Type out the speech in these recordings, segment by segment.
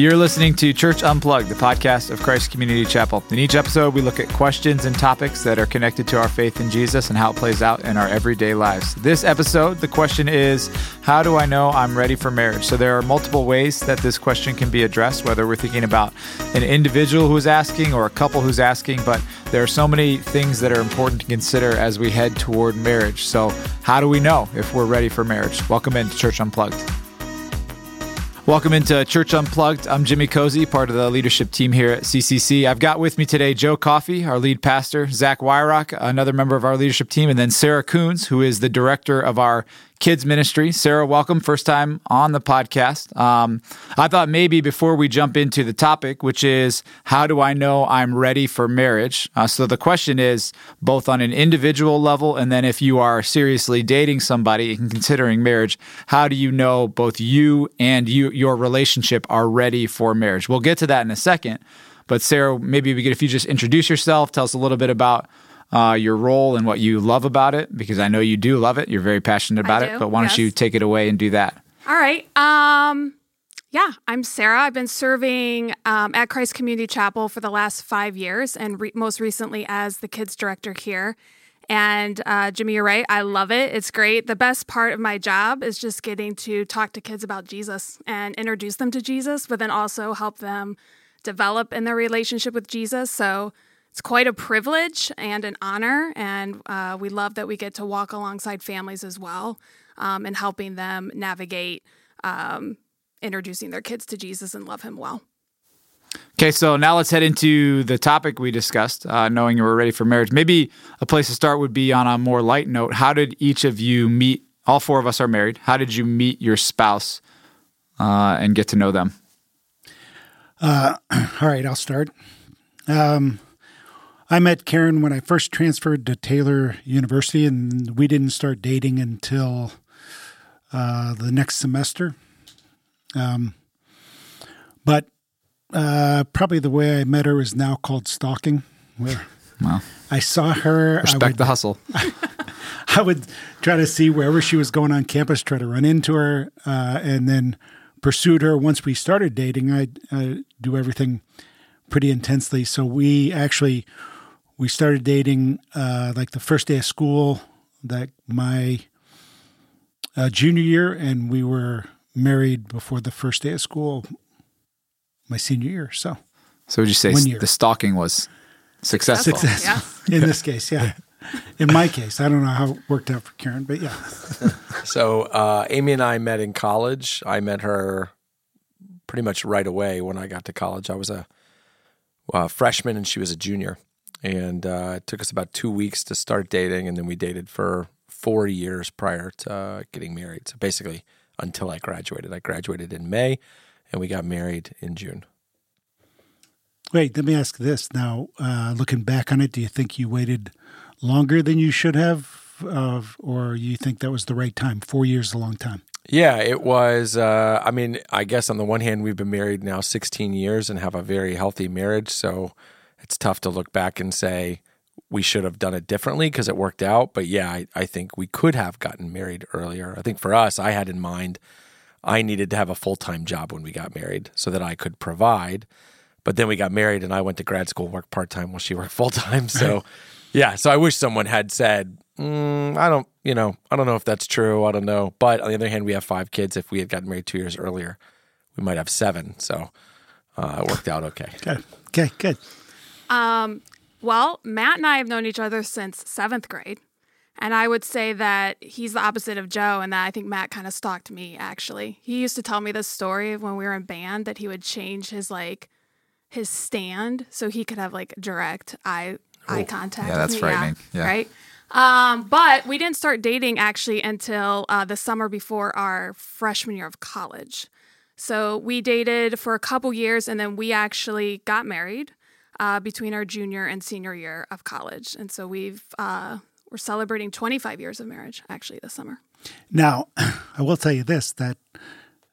You're listening to Church Unplugged, the podcast of Christ Community Chapel. In each episode, we look at questions and topics that are connected to our faith in Jesus and how it plays out in our everyday lives. This episode, the question is How do I know I'm ready for marriage? So, there are multiple ways that this question can be addressed, whether we're thinking about an individual who's asking or a couple who's asking, but there are so many things that are important to consider as we head toward marriage. So, how do we know if we're ready for marriage? Welcome into Church Unplugged. Welcome into Church Unplugged. I'm Jimmy Cozy, part of the leadership team here at CCC. I've got with me today Joe Coffey, our lead pastor, Zach Wyrock, another member of our leadership team, and then Sarah Coons, who is the director of our kids ministry. Sarah, welcome. First time on the podcast. Um, I thought maybe before we jump into the topic, which is how do I know I'm ready for marriage? Uh, so the question is both on an individual level, and then if you are seriously dating somebody and considering marriage, how do you know both you and you your relationship are ready for marriage? We'll get to that in a second. But Sarah, maybe we could if you just introduce yourself, tell us a little bit about uh, your role and what you love about it, because I know you do love it. You're very passionate about it. But why don't you take it away and do that? All right. Um, yeah, I'm Sarah. I've been serving um, at Christ Community Chapel for the last five years, and re- most recently as the kids director here. And uh, Jimmy, you're right. I love it. It's great. The best part of my job is just getting to talk to kids about Jesus and introduce them to Jesus, but then also help them develop in their relationship with Jesus. So it's quite a privilege and an honor, and uh, we love that we get to walk alongside families as well um, and helping them navigate um, introducing their kids to Jesus and love Him well. Okay, so now let's head into the topic we discussed, uh, knowing you were ready for marriage. Maybe a place to start would be on a more light note. How did each of you meet? All four of us are married. How did you meet your spouse uh, and get to know them? Uh, all right, I'll start. Um, I met Karen when I first transferred to Taylor University, and we didn't start dating until uh, the next semester. Um, but uh, probably the way I met her is now called stalking, where well, I saw her. Respect would, the hustle. I would try to see wherever she was going on campus, try to run into her, uh, and then pursued her. Once we started dating, I do everything pretty intensely. So we actually we started dating uh, like the first day of school that my uh, junior year, and we were married before the first day of school my senior year. So, so would you say the stalking was successful? Successful yeah. in this case, yeah. In my case, I don't know how it worked out for Karen, but yeah. so uh, Amy and I met in college. I met her pretty much right away when I got to college. I was a, a freshman and she was a junior and uh, it took us about two weeks to start dating, and then we dated for four years prior to uh, getting married. So basically, until I graduated, I graduated in May, and we got married in June. Wait, let me ask this now. Uh, looking back on it, do you think you waited longer than you should have, uh, or you think that was the right time? Four years is a long time. Yeah, it was. Uh, I mean, I guess on the one hand, we've been married now 16 years and have a very healthy marriage. So it's tough to look back and say we should have done it differently because it worked out. But yeah, I, I think we could have gotten married earlier. I think for us, I had in mind I needed to have a full time job when we got married so that I could provide. But then we got married and I went to grad school, worked part time while she worked full time. So yeah, so I wish someone had said, mm, I don't, you know, I don't know if that's true. I don't know. But on the other hand, we have five kids. If we had gotten married two years earlier, we might have seven. So uh, it worked out okay. Good. Okay. Good. Um, well, Matt and I have known each other since seventh grade. And I would say that he's the opposite of Joe, and that I think Matt kind of stalked me actually. He used to tell me this story when we were in band that he would change his like his stand so he could have like direct eye oh, eye contact. Yeah, that's frightening. Yeah, yeah. Right. Um, but we didn't start dating actually until uh, the summer before our freshman year of college. So we dated for a couple years, and then we actually got married uh, between our junior and senior year of college. And so we've uh, we're celebrating 25 years of marriage actually this summer. Now, I will tell you this that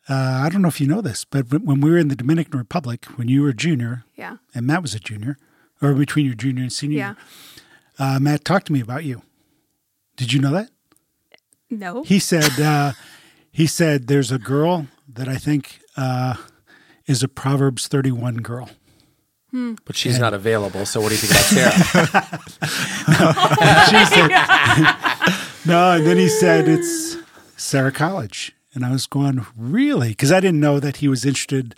uh, I don't know if you know this, but when we were in the Dominican Republic, when you were a junior, yeah, and Matt was a junior, or between your junior and senior, yeah, uh, Matt talked to me about you. Did you know that? No. He said uh, he said there's a girl that I think uh, is a Proverbs 31 girl. But she's not available. So what do you think about Sarah? She said, no, and then he said it's Sarah College. And I was going, really? Because I didn't know that he was interested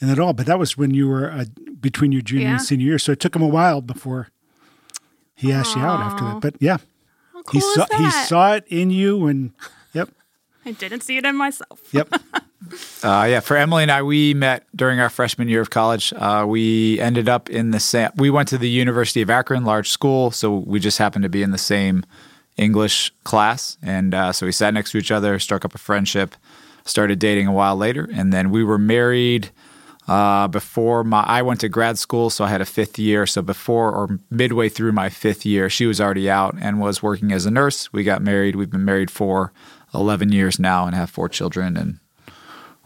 in it all. But that was when you were uh, between your junior Yeah. and senior year. So it took him a while before he asked you out after that. But yeah, cool he is saw he saw it in you, and yep, I didn't see it in myself. yep. Uh, yeah, for Emily and I, we met during our freshman year of college. Uh, we ended up in the same. We went to the University of Akron, large school, so we just happened to be in the same English class, and uh, so we sat next to each other, struck up a friendship, started dating a while later, and then we were married uh, before my. I went to grad school, so I had a fifth year. So before or midway through my fifth year, she was already out and was working as a nurse. We got married. We've been married for eleven years now and have four children and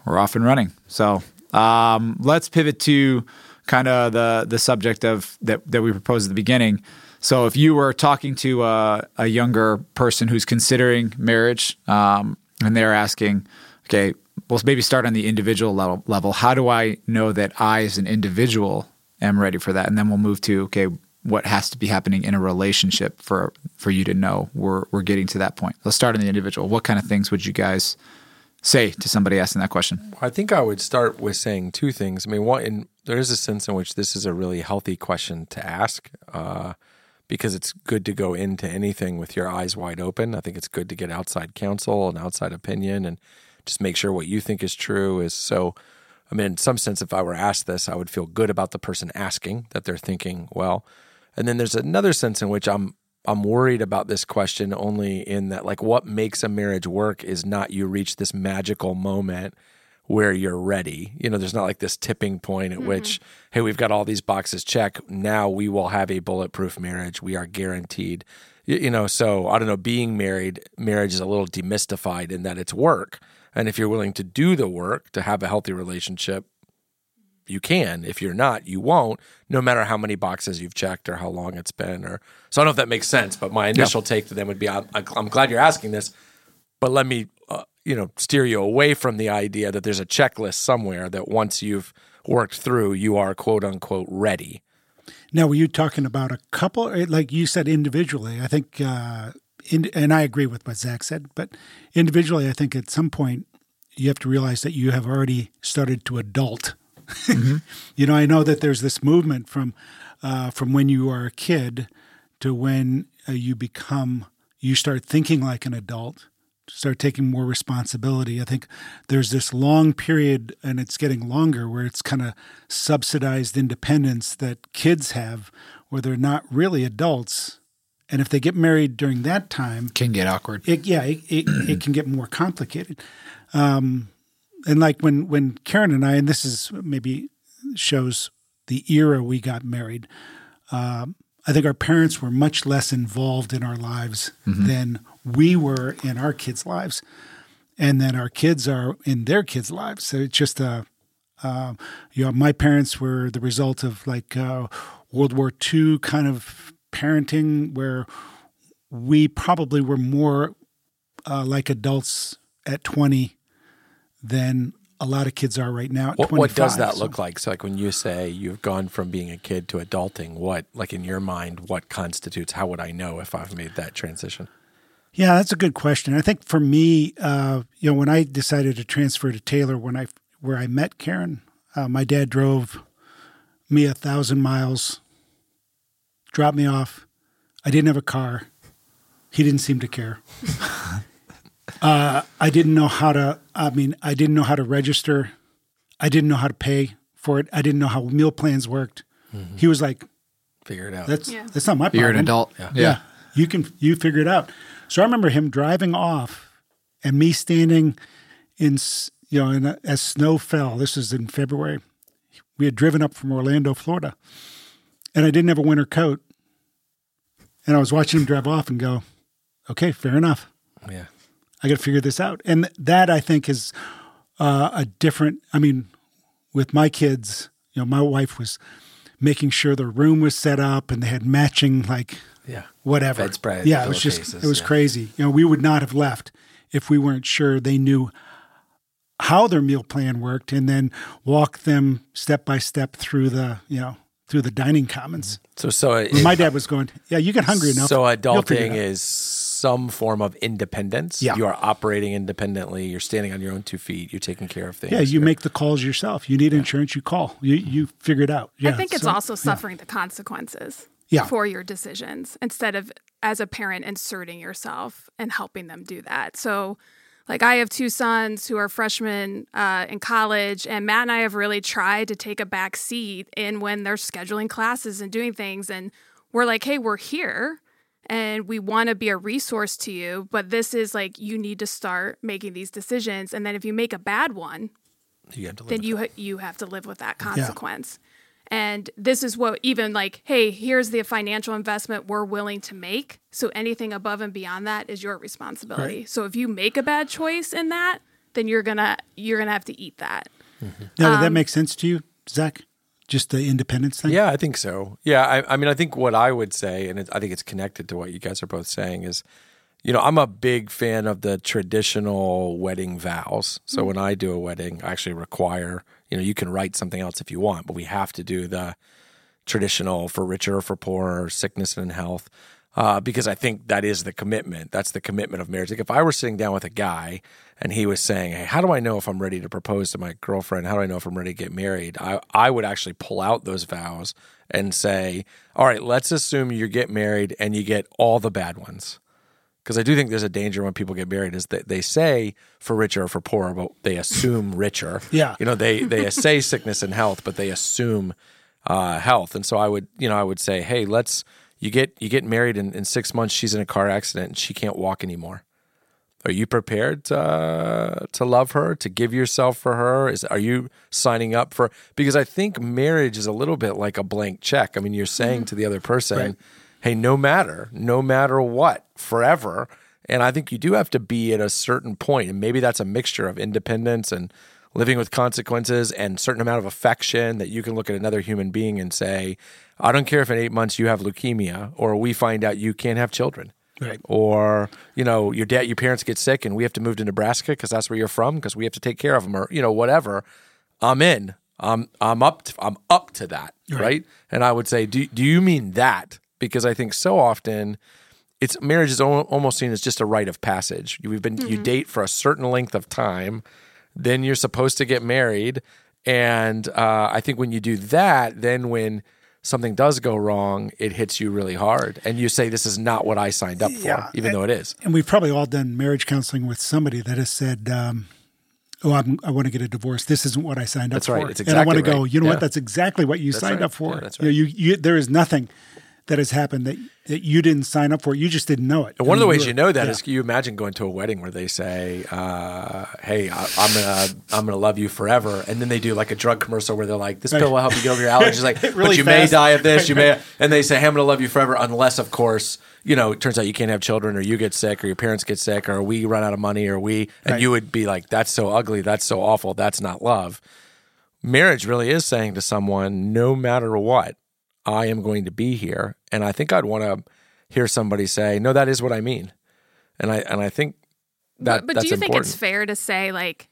we're off and running. So um, let's pivot to kind of the the subject of that that we proposed at the beginning. So if you were talking to a, a younger person who's considering marriage, um, and they're asking, okay, well maybe start on the individual level. Level, how do I know that I, as an individual, am ready for that? And then we'll move to okay, what has to be happening in a relationship for for you to know we're we're getting to that point. Let's start on the individual. What kind of things would you guys say to somebody asking that question? I think I would start with saying two things. I mean, one, there is a sense in which this is a really healthy question to ask uh, because it's good to go into anything with your eyes wide open. I think it's good to get outside counsel and outside opinion and just make sure what you think is true is so. I mean, in some sense, if I were asked this, I would feel good about the person asking that they're thinking well. And then there's another sense in which I'm I'm worried about this question only in that like what makes a marriage work is not you reach this magical moment where you're ready. You know, there's not like this tipping point at which, mm-hmm. hey, we've got all these boxes checked. Now we will have a bulletproof marriage. We are guaranteed. You, you know, so I don't know, being married, marriage is a little demystified in that it's work. And if you're willing to do the work to have a healthy relationship, you can. If you're not, you won't, no matter how many boxes you've checked or how long it's been. Or so I don't know if that makes sense. But my initial take to them would be, I'm, I'm glad you're asking this, but let me, uh, you know, steer you away from the idea that there's a checklist somewhere that once you've worked through, you are quote unquote ready. Now, were you talking about a couple, like you said individually? I think, uh, in, and I agree with what Zach said, but individually, I think at some point you have to realize that you have already started to adult. you know, I know that there's this movement from uh, from when you are a kid to when uh, you become, you start thinking like an adult, start taking more responsibility. I think there's this long period, and it's getting longer, where it's kind of subsidized independence that kids have, where they're not really adults. And if they get married during that time, Can get awkward. it, yeah, it, it, it can get more complicated. Um, and like when when Karen and I, and this is maybe shows the era we got married. Um, I think our parents were much less involved in our lives than we were in our kids' lives, and then our kids are in their kids' lives. So it's just a, uh, you know, my parents were the result of like uh, World War II kind of parenting, where we probably were more uh, like adults at 20 than a lot of kids are right now. At What, what does that So- look like? So, like when you say you've gone from being a kid to adulting, what, like in your mind, what constitutes? How would I know if I've made that transition? Yeah, that's a good question. I think for me, uh, you know, when I decided to transfer to Taylor, when I where I met Karen, uh, my dad drove me a thousand miles, dropped me off. I didn't have a car. He didn't seem to care. uh, I didn't know how to. I mean, I didn't know how to register. I didn't know how to pay for it. I didn't know how meal plans worked. He was like, Figure it out. "That's Yeah. that's not my problem." You're an adult. Yeah. Yeah. You can you figure it out. So I remember him driving off and me standing in s- you know in a, as snow fell. This was in February. We had driven up from Orlando, Florida. And I didn't have a winter coat. And I was watching him drive off and go, "Okay, fair enough. yeah. I got to figure this out." And that I think is uh, a different I mean with my kids, you know, my wife was making sure the room was set up and they had matching like Yeah. whatever. Bedspread, Yeah, it was just pillowcases, it was yeah. crazy. You know, we would not have left if we weren't sure they knew how their meal plan worked and then walk them step by step through the you know through the dining commons. So, so My dad was going, yeah, you get hungry enough. So adulting is some form of independence. Yeah. You are operating independently. You're standing on your own two feet. You're taking care of things. yeah, you make the calls yourself. You need insurance, you call. You you figure it out. Yeah, I think it's so- also suffering the consequences Yeah. for your decisions instead of as a parent inserting yourself and helping them do that. So, like I have two sons who are freshmen uh, in college, and Matt and I have really tried to take a back seat in when they're scheduling classes and doing things. And we're like, hey, we're here and we want to be a resource to you, but this is like you need to start making these decisions. And then if you make a bad one, You have to then you ha- you have to live with that consequence. And this is what even like, hey, here's the financial investment we're willing to make. So anything above and beyond that is your responsibility. So if you make a bad choice in that, then you're gonna you're gonna have to eat that. Now, Um, did that make sense to you, Zach? Just the independence thing? Yeah, I think so. Yeah, I, I mean, I think what I would say, and it, I think it's connected to what you guys are both saying, is, you know, I'm a big fan of the traditional wedding vows. So when I do a wedding, I actually require, you know, you can write something else if you want, but we have to do the traditional for richer or for poorer, sickness and health. Uh, because I think that is the commitment. That's the commitment of marriage. Like if I were sitting down with a guy and he was saying, "Hey, how do I know if I'm ready to propose to my girlfriend? How do I know if I'm ready to get married?" I I would actually pull out those vows and say, "All right, let's assume you get married and you get all the bad ones." Because I do think there's a danger when people get married is that they say for richer or for poorer, but they assume richer. Yeah. you know they they say sickness and health, but they assume uh, health. And so I would, you know, I would say, hey, let's you get you get married in, in six months. She's in a car accident and she can't walk anymore. Are you prepared to to love her, to give yourself for her? Is are you signing up for? Because I think marriage is a little bit like a blank check. I mean, you're saying mm-hmm. to the other person, "Hey, no matter, no matter what, forever." And I think you do have to be at a certain point, and maybe that's a mixture of independence and living with consequences and certain amount of affection that you can look at another human being and say, "I don't care if in eight months you have leukemia or we find out you can't have children." Right. or you know your dad your parents get sick and we have to move to nebraska because that's where you're from because we have to take care of them or you know whatever. I'm in. I'm i'm up to, i'm up to that right. and i would say do, do you mean that? Because i think so often it's marriage is almost seen as just a rite of passage. We've been you date for a certain length of time then you're supposed to get married. And uh, i think when you do that then when something does go wrong it hits you really hard and you say this is not what i signed up for Yeah. even though it is And we've probably all done marriage counseling with somebody that has said, um, "Oh, I'm, I want to get a divorce. This isn't what I signed up That's for." right. It's and I want to exactly go. You know Yeah. what? That's exactly what you signed right. up for. Yeah, that's You know, right. you, you, there is nothing that has happened that, that you didn't sign up for. You just didn't know it. And one of the ways were- you know that yeah. is you imagine going to a wedding where they say, uh, "Hey, I, I'm gonna I'm gonna love you forever," and then they do like a drug commercial where they're like, "This pill will help you get over your allergies," like, Really but you may die of this, you may, and they say, "Hey, I'm gonna love you forever," unless, of course, you know, it turns out you can't have children, or you get sick, or your parents get sick, or we run out of money, or we, and Right. you would be like, "That's so ugly, that's so awful, that's not love." Marriage really is saying to someone, no matter what, I am going to be here, and I think I'd want to hear somebody say, "No, that is what I mean," and I and I think that but but do you think it's fair to say like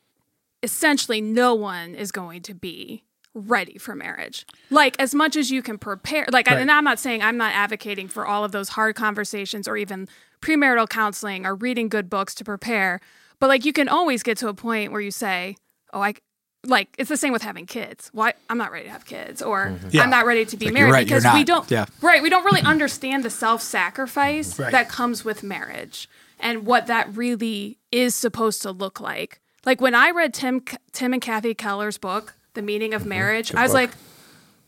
essentially no one is going to be ready for marriage? Like as much as you can prepare like Right. and i'm not saying i'm not advocating for all of those hard conversations or even premarital counseling or reading good books to prepare but like you can always get to a point where you say oh i like it's the same with having kids why i'm not ready to have kids or Yeah. i'm not ready to be Like, married right, because we don't Yeah. right we don't really understand the self-sacrifice Right. that comes with marriage and what that really is supposed to look like. Like when I read Tim Tim and Kathy Keller's book, The Meaning of Marriage, I was book. like,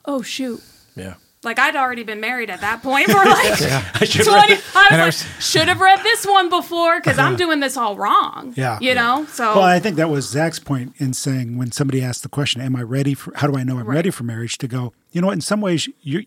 "Oh shoot." yeah. Like I'd already been married at that point for like 20 I was And I like, was- should have read this one before cuz I'm uh-huh. doing this all wrong. Yeah. You know? So Well, I think that was Zach's point in saying when somebody asked the question, "Am I ready for? How do I know I'm ready for marriage?" To go, you know what? In some ways, you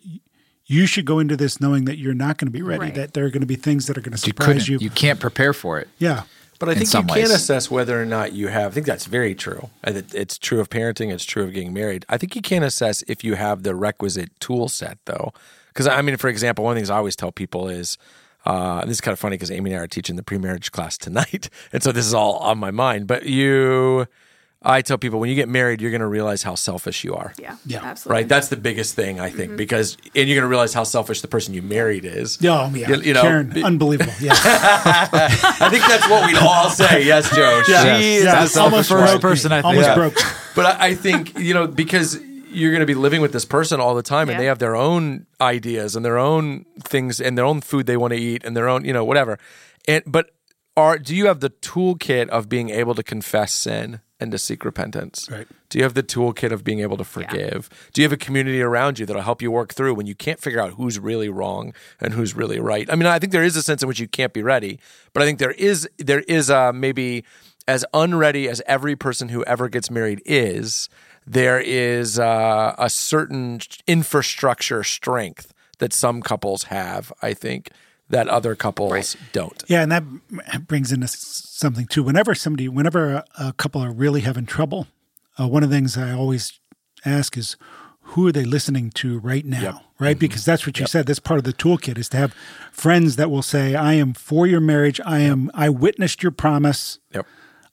you should go into this knowing that you're not going to be ready. Right. That there are going to be things that are going to surprise couldn't. you. You can't prepare for it. yeah, But I think you some can ways. assess whether or not you have. I think that's very true. It's true of parenting. It's true of getting married. I think you can assess if you have the requisite tool set, though. Because I mean, for example, one of the things I always tell people is. Uh, this is kind of funny because Amy and I are teaching the pre-marriage class tonight, and so this is all on my mind. But you, I tell people when you get married, you're going to realize how selfish you are. Yeah. Yeah. Absolutely. Right, that's the biggest thing I think mm-hmm. because, and you're going to realize how selfish the person you married is. Oh, yeah. You, you know, Karen, be- unbelievable. Yeah. I think that's what we'd all say. Yes, Joe. She Yes. is Yeah, the selfish almost one. broke First person me. I think. Almost Yeah. broke. but I, I think you know because you're going to be living with this person all the time, and Yeah. they have their own ideas and their own things and their own food they want to eat and their own you know whatever. And but are do you have the toolkit of being able to confess sin and to seek repentance? Right. Do you have the toolkit of being able to forgive? Do you have a community around you that'll help you work through when you can't figure out who's really wrong and who's really right? I mean, I think there is a sense in which you can't be ready, but I think there is there is uh, maybe as unready as every person who ever gets married is. There is uh, a certain infrastructure strength that some couples have. I think that other couples don't. Yeah, and that brings into something too. Whenever somebody, whenever a, a couple are really having trouble, uh, one of the things I always ask is, who are they listening to right now? Right, because that's what you said. That's part of the toolkit is to have friends that will say, "I am for your marriage. I am. I witnessed your promise. Yep.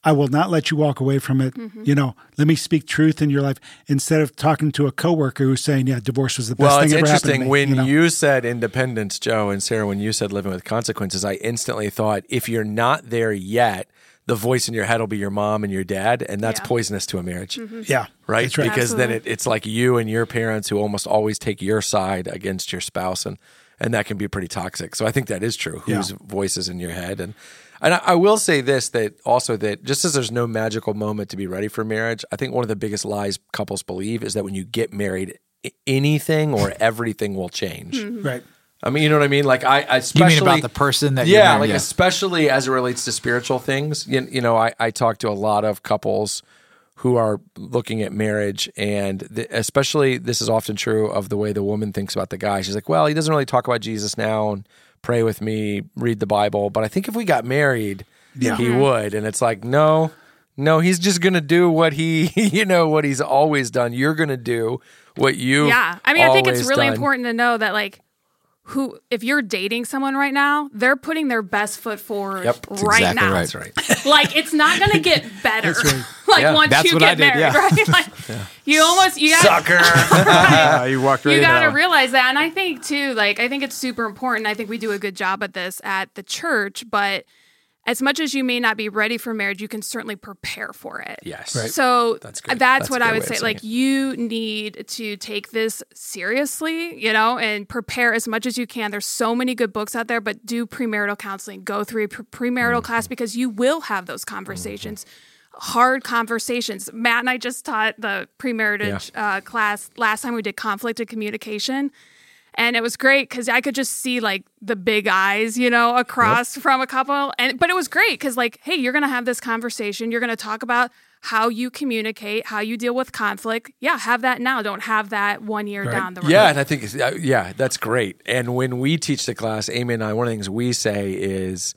I will not let you walk away from it. Mm-hmm. You know, let me speak truth in your life instead of talking to a coworker who's saying, "Yeah, divorce was the best Well, thing it's ever happened to interesting me," when you know? you said independence, Joe and Sarah. When you said living with consequences, I instantly thought if you're not there yet, the voice in your head will be your mom and your dad, and that's Yeah. poisonous to a marriage, mm-hmm. yeah, right? That's right. Because then it, it's like you and your parents who almost always take your side against your spouse, and and that can be pretty toxic. So I think that is true. Whose Yeah. voice is in your head, and and I, I will say this that also that just as there's no magical moment to be ready for marriage, I think one of the biggest lies couples believe is that when you get married, anything or everything will change. Mm-hmm. right. I mean, you know what I mean? Like I, I You mean about the person that you're yeah, married- like especially as it relates to spiritual things. You, you know, I, I talk to a lot of couples who are looking at marriage, and the, especially this is often true of the way the woman thinks about the guy. She's like, well, he doesn't really talk about Jesus now and pray with me, read the Bible, but I think if we got married, Yeah. he mm-hmm. would. And it's like, no, no, he's just gonna do what he, you know, what he's always done. You're gonna do what you, Yeah. I mean, I think it's really done. important to know that, like, who, if you're dating someone right now, they're putting their best foot forward Yep, that's right exactly now. right. That's right. Like, it's not going to get better. right. like, Yeah. once That's you what get I did, married, yeah. right? Like, you almost, you got Sucker. Uh, you walked right you gotta realize that. And I think, too, like, I think it's super important. I think we do a good job at this at the church, but as much as you may not be ready for marriage, you can certainly prepare for it. yes. Right. So That's that's, good. That's a what good I would say. Like it. you need to take this seriously, you know, and prepare as much as you can. There's so many good books out there, but do premarital counseling. Go through a pre- premarital Mm-hmm. class because you will have those conversations. Hard conversations. Matt and I just taught the premarriage uh, class last time we did conflict and communication. And it was great because I could just see like the big eyes, you know, across from a couple. And but it was great because like, hey, you're gonna have this conversation. You're gonna talk about how you communicate, how you deal with conflict. Yeah, have that now. Don't have that one year down the road. Yeah, and I think uh, yeah, that's great. And when we teach the class, Amy and I, one of the things we say is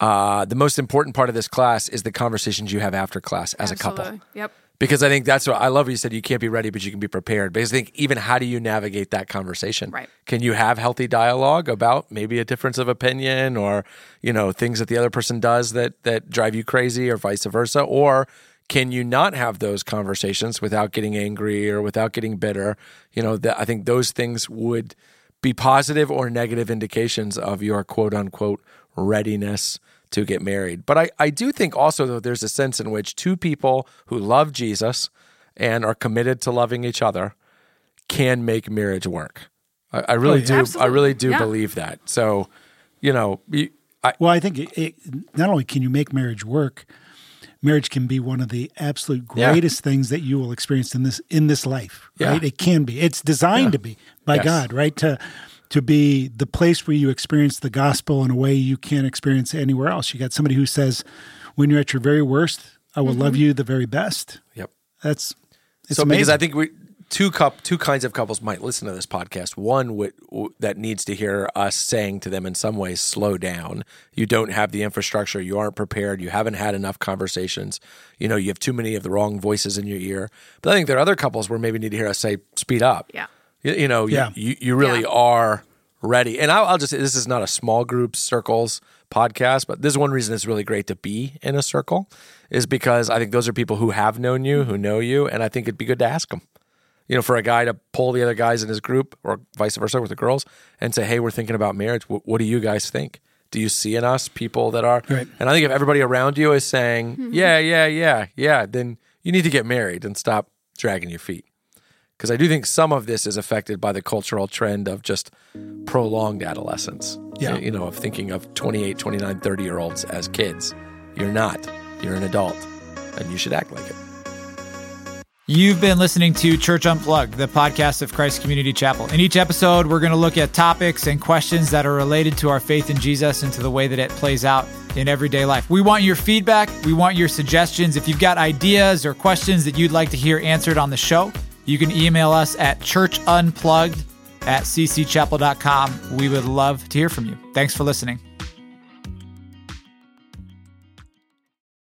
uh, the most important part of this class is the conversations you have after class as a couple. Yep. Because I think that's what I love. What you said you can't be ready, but you can be prepared. Because I think even how do you navigate that conversation? Right. Can you have healthy dialogue about maybe a difference of opinion, or you know things that the other person does that that drive you crazy, or vice versa, or can you not have those conversations without getting angry or without getting bitter? You know, that I think those things would be positive or negative indications of your quote unquote readiness to get married. But I, I do think also that there's a sense in which two people who love Jesus and are committed to loving each other can make marriage work. I, I really oh, yeah. do. I really do Yeah. believe that. So, you know, you, I, Well, I think it, it, not only can you make marriage work, marriage can be one of the absolute Yeah. greatest things that you will experience in this in this life. Yeah. Right? It can be. It's designed to be by Yes. God, right? To to be the place where you experience the gospel in a way you can't experience anywhere else. You got somebody who says, "When you're at your very worst, I will love mm-hmm. you the very best." yep. That's it's so amazing. because I think we two cup two kinds of couples might listen to this podcast. One would, w- that needs to hear us saying to them in some ways, slow down. You don't have the infrastructure. You aren't prepared. You haven't had enough conversations. You know, you have too many of the wrong voices in your ear. But I think there are other couples where maybe need to hear us say, speed up. Yeah. You, you know, you- Yeah. you, you really Yeah. are ready. And I'll, I'll just say this is not a small group circles podcast, but this is one reason it's really great to be in a circle is because I think those are people who have known you, who know you, and I think it'd be good to ask them. You know, for a guy to pull the other guys in his group or vice versa with the girls and say, "Hey, we're thinking about marriage. What, what do you guys think? Do you see in us people that are?" Right. And I think if everybody around you is saying, mm-hmm. "Yeah, yeah, yeah, yeah," then you need to get married and stop dragging your feet because I do think some of this is affected by the cultural trend of just prolonged adolescence. Yeah. You know, of thinking of 28, 29, 30 year olds as kids. You're not. You're an adult and you should act like it. You've been listening to Church Unplugged, the podcast of Christ Community Chapel. In each episode, we're going to look at topics and questions that are related to our faith in Jesus and to the way that it plays out in everyday life. We want your feedback. We want your suggestions. If you've got ideas or questions that you'd like to hear answered on the show, you can email us at churchunplugged at ccchapel.com. We would love to hear from you. Thanks for listening.